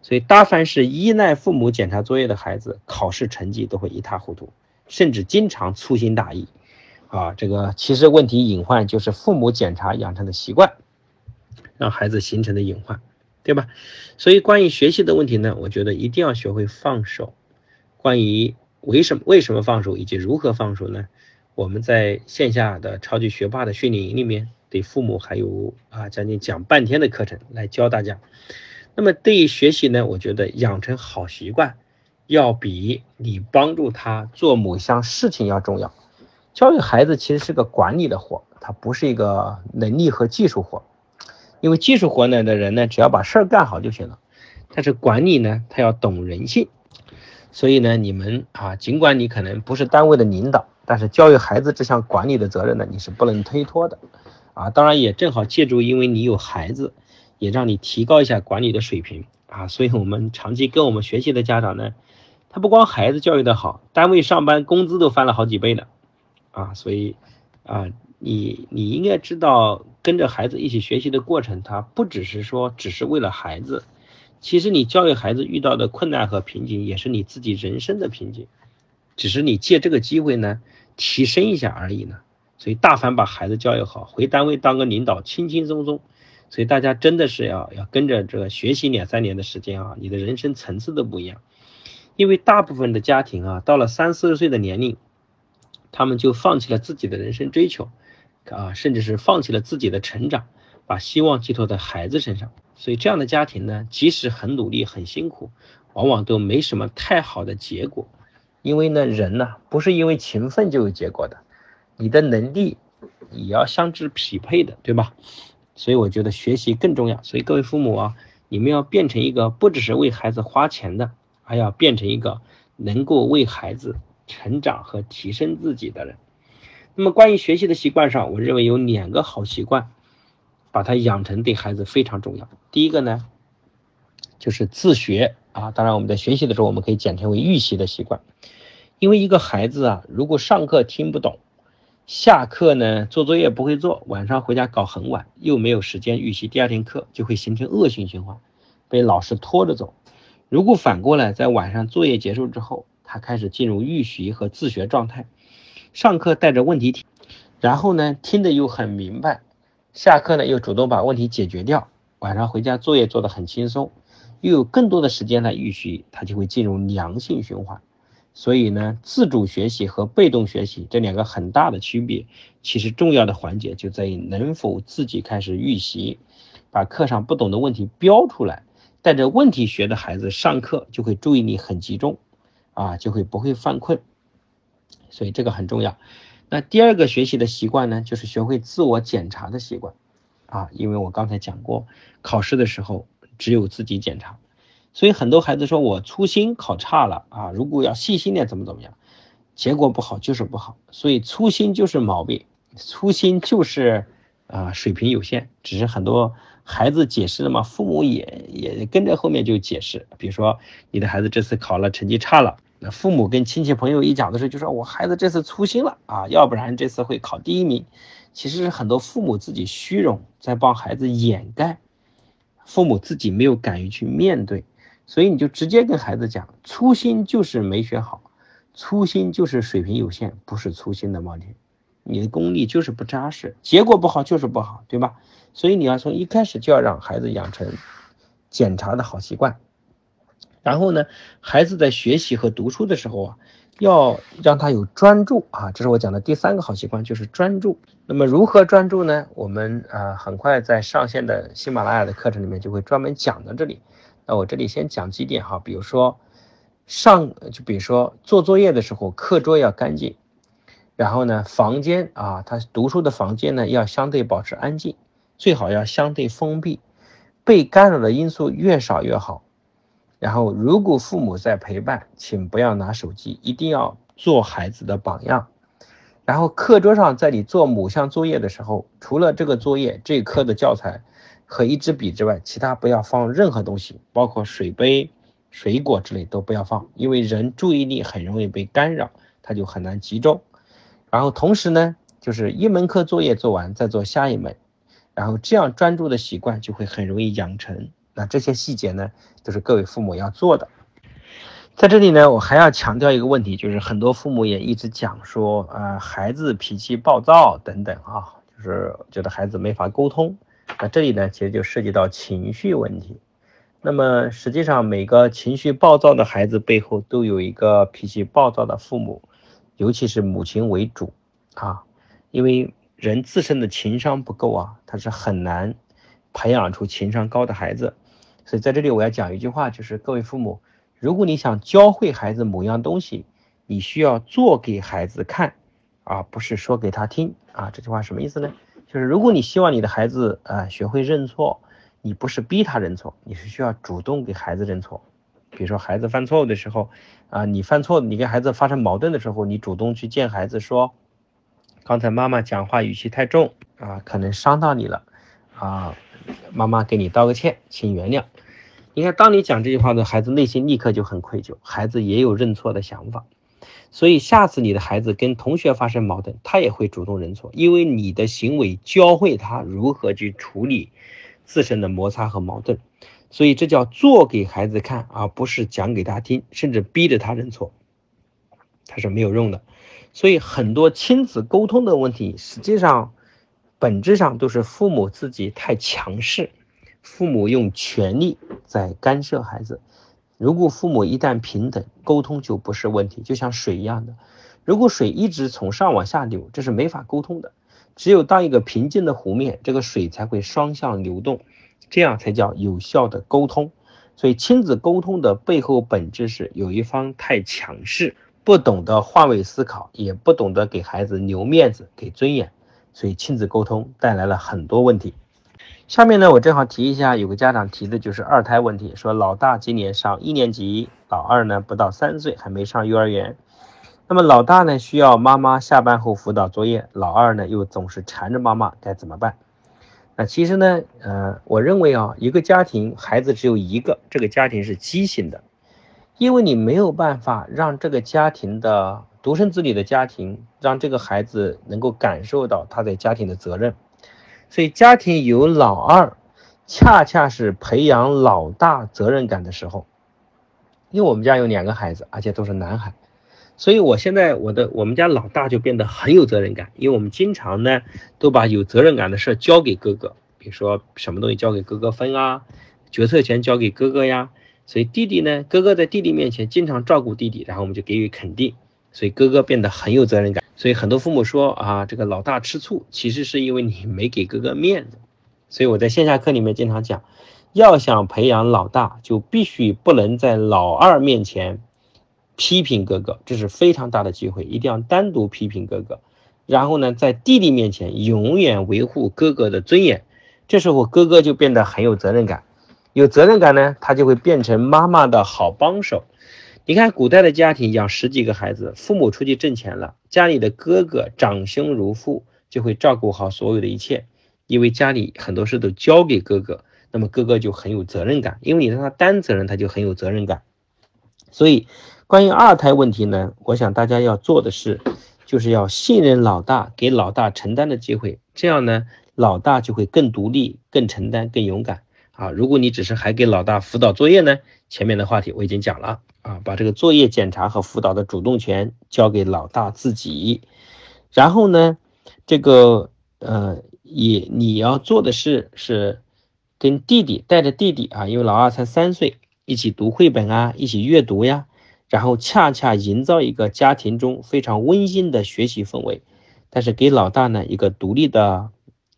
A: 所以大凡是依赖父母检查作业的孩子，考试成绩都会一塌糊涂，甚至经常粗心大意，啊这个其实问题隐患就是父母检查养成的习惯，让孩子形成的隐患。对吧？所以关于学习的问题呢，我觉得一定要学会放手。关于为什么为什么放手以及如何放手呢？我们在线下的超级学霸的训练营里面，对父母还有啊将近讲半天的课程来教大家。那么对于学习呢，我觉得养成好习惯要比你帮助他做某项事情要重要。教育孩子其实是个管理的活，它不是一个能力和技术活。因为技术活呢的人呢，只要把事儿干好就行了。但是管理呢，他要懂人性。所以呢，你们啊，尽管你可能不是单位的领导，但是教育孩子这项管理的责任呢，你是不能推脱的。啊，当然也正好借助，因为你有孩子，也让你提高一下管理的水平啊。所以我们长期跟我们学习的家长呢，他不光孩子教育的好，单位上班工资都翻了好几倍的啊。所以啊。你你应该知道，跟着孩子一起学习的过程，它不只是说只是为了孩子，其实你教育孩子遇到的困难和瓶颈，也是你自己人生的瓶颈，只是你借这个机会呢，提升一下而已呢。所以大凡把孩子教育好，回单位当个领导，轻轻松松。所以大家真的是要要跟着这个学习两三年的时间啊，你的人生层次都不一样。因为大部分的家庭啊，到了三四十岁的年龄，他们就放弃了自己的人生追求。啊，甚至是放弃了自己的成长，把希望寄托在孩子身上。所以这样的家庭呢，即使很努力、很辛苦，往往都没什么太好的结果。因为呢，人呢不是因为勤奋就有结果的，你的能力也要相之匹配的，对吧？所以我觉得学习更重要。所以各位父母啊，你们要变成一个不只是为孩子花钱的，还要变成一个能够为孩子成长和提升自己的人。那么关于学习的习惯上，我认为有两个好习惯，把它养成对孩子非常重要。第一个呢，就是自学啊，当然我们在学习的时候，我们可以简称为预习的习惯。因为一个孩子啊，如果上课听不懂，下课呢做作业不会做，晚上回家搞很晚，又没有时间预习第二天课，就会形成恶性循环，被老师拖着走。如果反过来，在晚上作业结束之后，他开始进入预习和自学状态。上课带着问题听，然后呢听得又很明白，下课呢又主动把问题解决掉，晚上回家作业做得很轻松，又有更多的时间来预习，他就会进入良性循环。所以呢，自主学习和被动学习这两个很大的区别，其实重要的环节就在于能否自己开始预习，把课上不懂的问题标出来，带着问题学的孩子上课就会注意力很集中，啊，就会不会犯困。所以这个很重要。那第二个学习的习惯呢，就是学会自我检查的习惯啊。因为我刚才讲过，考试的时候只有自己检查，所以很多孩子说我粗心考差了啊。如果要细心点，怎么怎么样，结果不好就是不好。所以粗心就是毛病，粗心就是啊水平有限。只是很多孩子解释了嘛，父母也也跟着后面就解释。比如说你的孩子这次考了成绩差了。那父母跟亲戚朋友一讲的时候，就说我孩子这次粗心了啊，要不然这次会考第一名。其实是很多父母自己虚荣，在帮孩子掩盖，父母自己没有敢于去面对，所以你就直接跟孩子讲，粗心就是没学好，粗心就是水平有限，不是粗心的问题，你的功力就是不扎实，结果不好就是不好，对吧？所以你要从一开始就要让孩子养成检查的好习惯。然后呢，孩子在学习和读书的时候啊，要让他有专注啊，这是我讲的第三个好习惯，就是专注。那么如何专注呢？我们啊很快在上线的喜马拉雅的课程里面就会专门讲到这里。那我这里先讲几点哈，比如说上，就比如说做作业的时候，课桌要干净。然后呢，房间啊，他读书的房间呢要相对保持安静，最好要相对封闭，被干扰的因素越少越好。然后，如果父母在陪伴，请不要拿手机，一定要做孩子的榜样。然后课桌上在你做某项作业的时候，除了这个作业这科的教材和一支笔之外，其他不要放任何东西，包括水杯、水果之类都不要放，因为人注意力很容易被干扰，他就很难集中。然后同时呢，就是一门课作业做完再做下一门，然后这样专注的习惯就会很容易养成。那这些细节呢，都是各位父母要做的。在这里呢，我还要强调一个问题，就是很多父母也一直讲说，呃，孩子脾气暴躁等等啊，就是觉得孩子没法沟通。那这里呢，其实就涉及到情绪问题。那么实际上，每个情绪暴躁的孩子背后都有一个脾气暴躁的父母，尤其是母亲为主啊，因为人自身的情商不够啊，他是很难培养出情商高的孩子。所以在这里我要讲一句话，就是各位父母。如果你想教会孩子某样东西，你需要做给孩子看，而不是说给他听啊。这句话什么意思呢？就是如果你希望你的孩子啊学会认错，你不是逼他认错，你是需要主动给孩子认错。比如说孩子犯错误的时候，啊，你犯错，你跟孩子发生矛盾的时候，你主动去见孩子说，刚才妈妈讲话语气太重啊，可能伤到你了啊，妈妈给你道个歉，请原谅。你看，当你讲这句话的孩子内心立刻就很愧疚，孩子也有认错的想法，所以下次你的孩子跟同学发生矛盾，他也会主动认错，因为你的行为教会他如何去处理自身的摩擦和矛盾，所以这叫做给孩子看，而不是讲给他听，甚至逼着他认错，他是没有用的。所以很多亲子沟通的问题，实际上本质上都是父母自己太强势。父母用权力在干涉孩子，如果父母一旦平等，沟通就不是问题，就像水一样的，如果水一直从上往下流，这是没法沟通的。只有当一个平静的湖面，这个水才会双向流动，这样才叫有效的沟通。所以亲子沟通的背后本质是有一方太强势，不懂得换位思考，也不懂得给孩子留面子、给尊严，所以亲子沟通带来了很多问题。下面呢，我正好提一下，有个家长提的就是二胎问题，说老大今年上一年级，老二呢不到三岁，还没上幼儿园。那么老大呢需要妈妈下班后辅导作业，老二呢又总是缠着妈妈，该怎么办？那其实呢，呃，我认为啊，一个家庭孩子只有一个，这个家庭是畸形的，因为你没有办法让这个家庭的独生子女的家庭，让这个孩子能够感受到他在家庭的责任。所以家庭有老二，恰恰是培养老大责任感的时候。因为我们家有两个孩子，而且都是男孩，所以我现在我的我们家老大就变得很有责任感。因为我们经常呢都把有责任感的事交给哥哥，比如说什么东西交给哥哥分啊，决策权交给哥哥呀。所以弟弟呢，哥哥在弟弟面前经常照顾弟弟，然后我们就给予肯定，所以哥哥变得很有责任感。所以很多父母说啊，这个老大吃醋，其实是因为你没给哥哥面子。所以我在线下课里面经常讲，要想培养老大，就必须不能在老二面前批评哥哥，这是非常大的机会，一定要单独批评哥哥。然后呢，在弟弟面前永远维护哥哥的尊严，这时候哥哥就变得很有责任感，有责任感呢，他就会变成妈妈的好帮手。你看，古代的家庭养十几个孩子，父母出去挣钱了，家里的哥哥长兄如父，就会照顾好所有的一切，因为家里很多事都交给哥哥，那么哥哥就很有责任感，因为你让他担责任，他就很有责任感。所以，关于二胎问题呢，我想大家要做的是，就是要信任老大，给老大承担的机会，这样呢，老大就会更独立、更承担、更勇敢啊。如果你只是还给老大辅导作业呢，前面的话题我已经讲了。啊，把这个作业检查和辅导的主动权交给老大自己，然后呢，这个呃，也你要做的事是跟弟弟带着弟弟啊，因为老二才三岁，一起读绘本啊，一起阅读呀，然后恰恰营造一个家庭中非常温馨的学习氛围，但是给老大呢一个独立的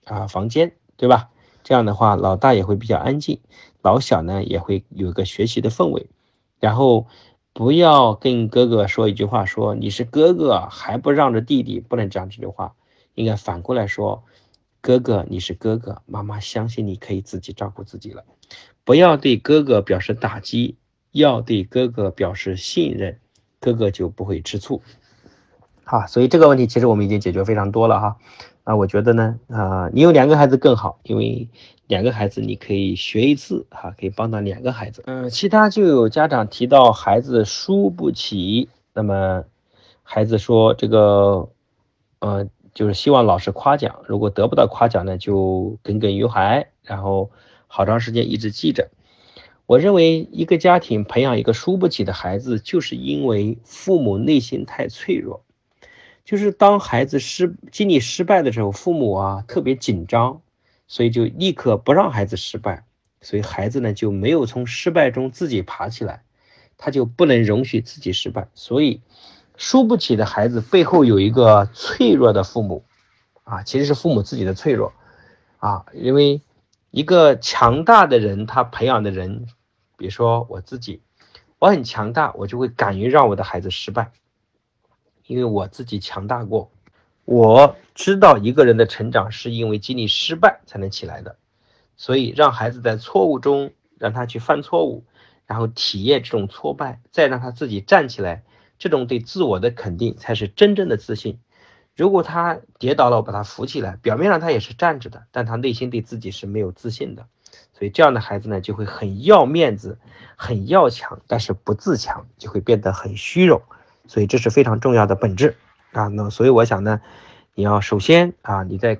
A: 啊房间，对吧？这样的话，老大也会比较安静，老小呢也会有个学习的氛围。然后不要跟哥哥说一句话，说你是哥哥还不让着弟弟，不能讲这句话，应该反过来说，哥哥你是哥哥，妈妈相信你可以自己照顾自己了。不要对哥哥表示打击，要对哥哥表示信任，哥哥就不会吃醋。好，所以这个问题其实我们已经解决非常多了哈。啊，我觉得呢，啊，你有两个孩子更好，因为两个孩子你可以学一次哈，可以帮到两个孩子。嗯，其他就有家长提到孩子输不起，那么孩子说这个，呃，就是希望老师夸奖，如果得不到夸奖呢，就耿耿于怀，然后好长时间一直记着。我认为一个家庭培养一个输不起的孩子，就是因为父母内心太脆弱。就是当孩子失经历失败的时候，父母啊特别紧张，所以就立刻不让孩子失败，所以孩子呢就没有从失败中自己爬起来，他就不能容许自己失败，所以输不起的孩子背后有一个脆弱的父母，啊，其实是父母自己的脆弱，啊，因为一个强大的人，他培养的人，比如说我自己，我很强大，我就会敢于让我的孩子失败。因为我自己强大过，我知道一个人的成长是因为经历失败才能起来的，所以让孩子在错误中让他去犯错误，然后体验这种挫败，再让他自己站起来，这种对自我的肯定才是真正的自信。如果他跌倒了，我把他扶起来，表面上他也是站着的，但他内心对自己是没有自信的，所以这样的孩子呢就会很要面子，很要强，但是不自强，就会变得很虚荣。所以这是非常重要的本质啊，那所以我想呢，你要首先啊，你在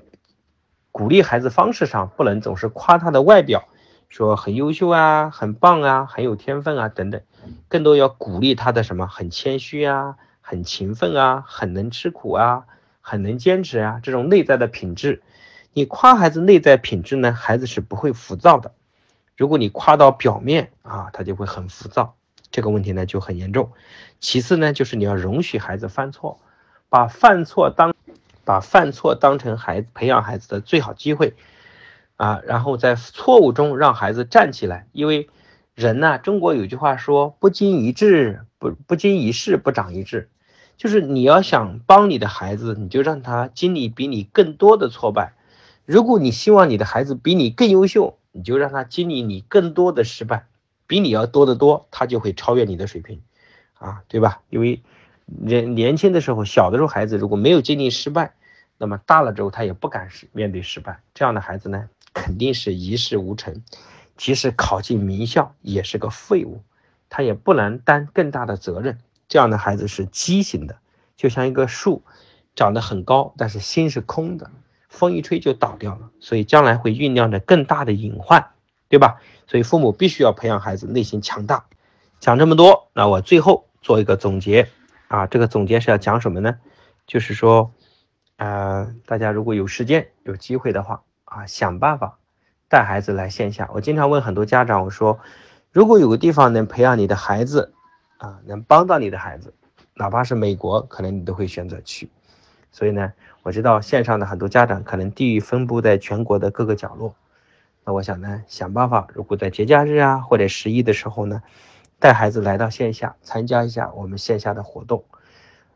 A: 鼓励孩子方式上不能总是夸他的外表，说很优秀啊，很棒啊，很有天分啊等等，更多要鼓励他的什么很谦虚啊，很勤奋啊，很能吃苦啊，很能坚持啊，这种内在的品质。你夸孩子内在品质呢，孩子是不会浮躁的。如果你夸到表面啊，他就会很浮躁。这个问题呢就很严重。其次呢，就是你要容许孩子犯错，把犯错当把犯错当成孩子培养孩子的最好机会啊，然后在错误中让孩子站起来。因为人呢，中国有句话说“不经一智不不经一事不长一智”，就是你要想帮你的孩子，你就让他经历比你更多的挫败；如果你希望你的孩子比你更优秀，你就让他经历你更多的失败。比你要多得多，他就会超越你的水平，啊，对吧？因为年年轻的时候，小的时候孩子如果没有经历失败，那么大了之后他也不敢面对失败。这样的孩子呢，肯定是一事无成，即使考进名校也是个废物，他也不能担更大的责任。这样的孩子是畸形的，就像一个树，长得很高，但是心是空的，风一吹就倒掉了，所以将来会酝酿着更大的隐患，对吧？所以父母必须要培养孩子内心强大。讲这么多，那我最后做一个总结啊，这个总结是要讲什么呢？就是说，呃，大家如果有时间有机会的话啊，想办法带孩子来线下。我经常问很多家长，我说，如果有个地方能培养你的孩子啊，能帮到你的孩子，哪怕是美国，可能你都会选择去。所以呢，我知道线上的很多家长可能地域分布在全国的各个角落。那我想呢，想办法，如果在节假日啊或者十一的时候呢，带孩子来到线下参加一下我们线下的活动，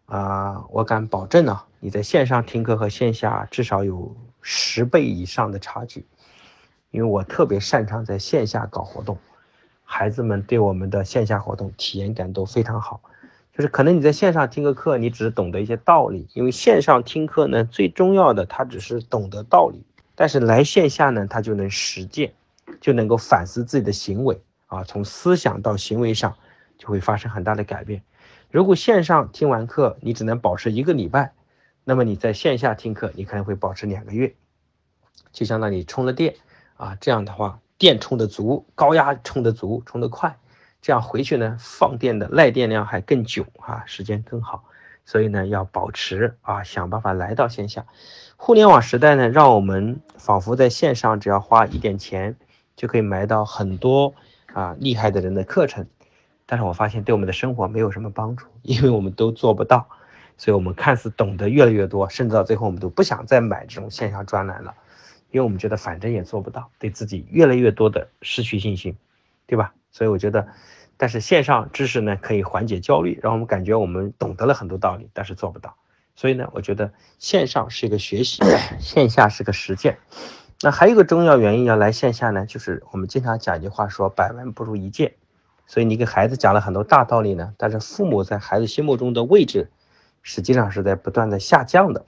A: 啊，我敢保证呢，你在线上听课和线下至少有十倍以上的差距，因为我特别擅长在线下搞活动，孩子们对我们的线下活动体验感都非常好，就是可能你在线上听个课，你只是懂得一些道理，因为线上听课呢，最重要的他只是懂得道理。但是来线下呢，他就能实践，就能够反思自己的行为啊，从思想到行为上就会发生很大的改变。如果线上听完课，你只能保持一个礼拜，那么你在线下听课，你可能会保持两个月，就相当于充了电啊。这样的话，电充的足，高压充的足，充的快，这样回去呢，放电的耐电量还更久啊，时间更好。所以呢，要保持啊，想办法来到线下。互联网时代呢，让我们仿佛在线上只要花一点钱，就可以买到很多啊厉害的人的课程。但是我发现对我们的生活没有什么帮助，因为我们都做不到。所以我们看似懂得越来越多，甚至到最后我们都不想再买这种线下专栏了，因为我们觉得反正也做不到，对自己越来越多的失去信心，对吧？所以我觉得。但是线上知识呢，可以缓解焦虑，让我们感觉我们懂得了很多道理，但是做不到。所以呢，我觉得线上是一个学习，线下是个实践。那还有一个重要原因要来线下呢，就是我们经常讲一句话说“百闻不如一见”。所以你给孩子讲了很多大道理呢，但是父母在孩子心目中的位置实际上是在不断的下降的。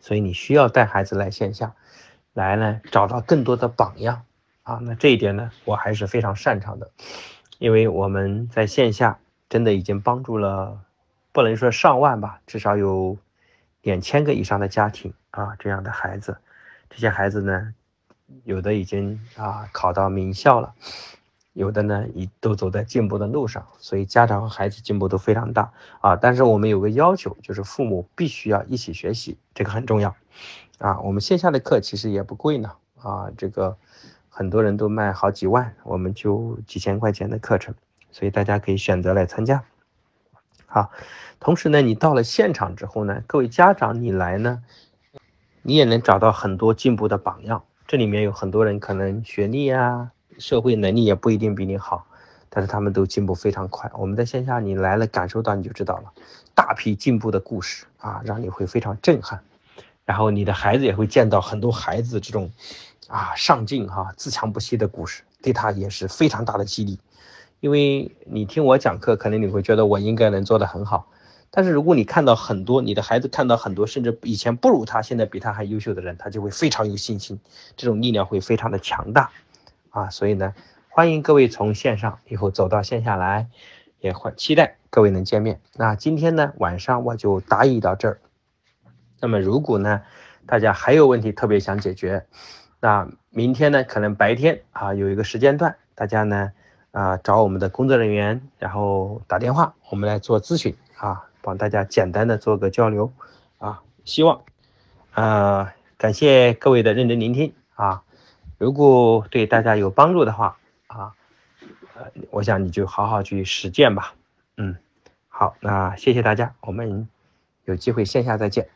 A: 所以你需要带孩子来线下，来呢找到更多的榜样啊。那这一点呢，我还是非常擅长的，因为我们在线下真的已经帮助了，不能说上万吧，至少有两千个以上的家庭啊，这样的孩子，这些孩子呢，有的已经啊考到名校了。有的呢，已都走在进步的路上，所以家长和孩子进步都非常大啊。但是我们有个要求，就是父母必须要一起学习，这个很重要啊。我们线下的课其实也不贵呢啊，这个很多人都卖好几万，我们就几千块钱的课程，所以大家可以选择来参加。好，同时呢，你到了现场之后呢，各位家长你来呢，你也能找到很多进步的榜样。这里面有很多人可能学历啊。社会能力也不一定比你好，但是他们都进步非常快。我们在线下你来了，感受到你就知道了，大批进步的故事啊，让你会非常震撼。然后你的孩子也会见到很多孩子这种啊上进哈、自强不息的故事，对他也是非常大的激励。因为你听我讲课，可能你会觉得我应该能做得很好，但是如果你看到很多你的孩子看到很多甚至以前不如他，现在比他还优秀的人，他就会非常有信心，这种力量会非常的强大。啊，所以呢，欢迎各位从线上以后走到线下来，也欢期待各位能见面。那今天呢晚上我就答疑到这儿。那么如果呢大家还有问题特别想解决，那明天呢可能白天啊有一个时间段，大家呢啊找我们的工作人员，然后打电话，我们来做咨询啊，帮大家简单的做个交流啊。希望啊感谢各位的认真聆听啊。如果对大家有帮助的话啊，呃，我想你就好好去实践吧。嗯，好，那谢谢大家，我们有机会线下再见。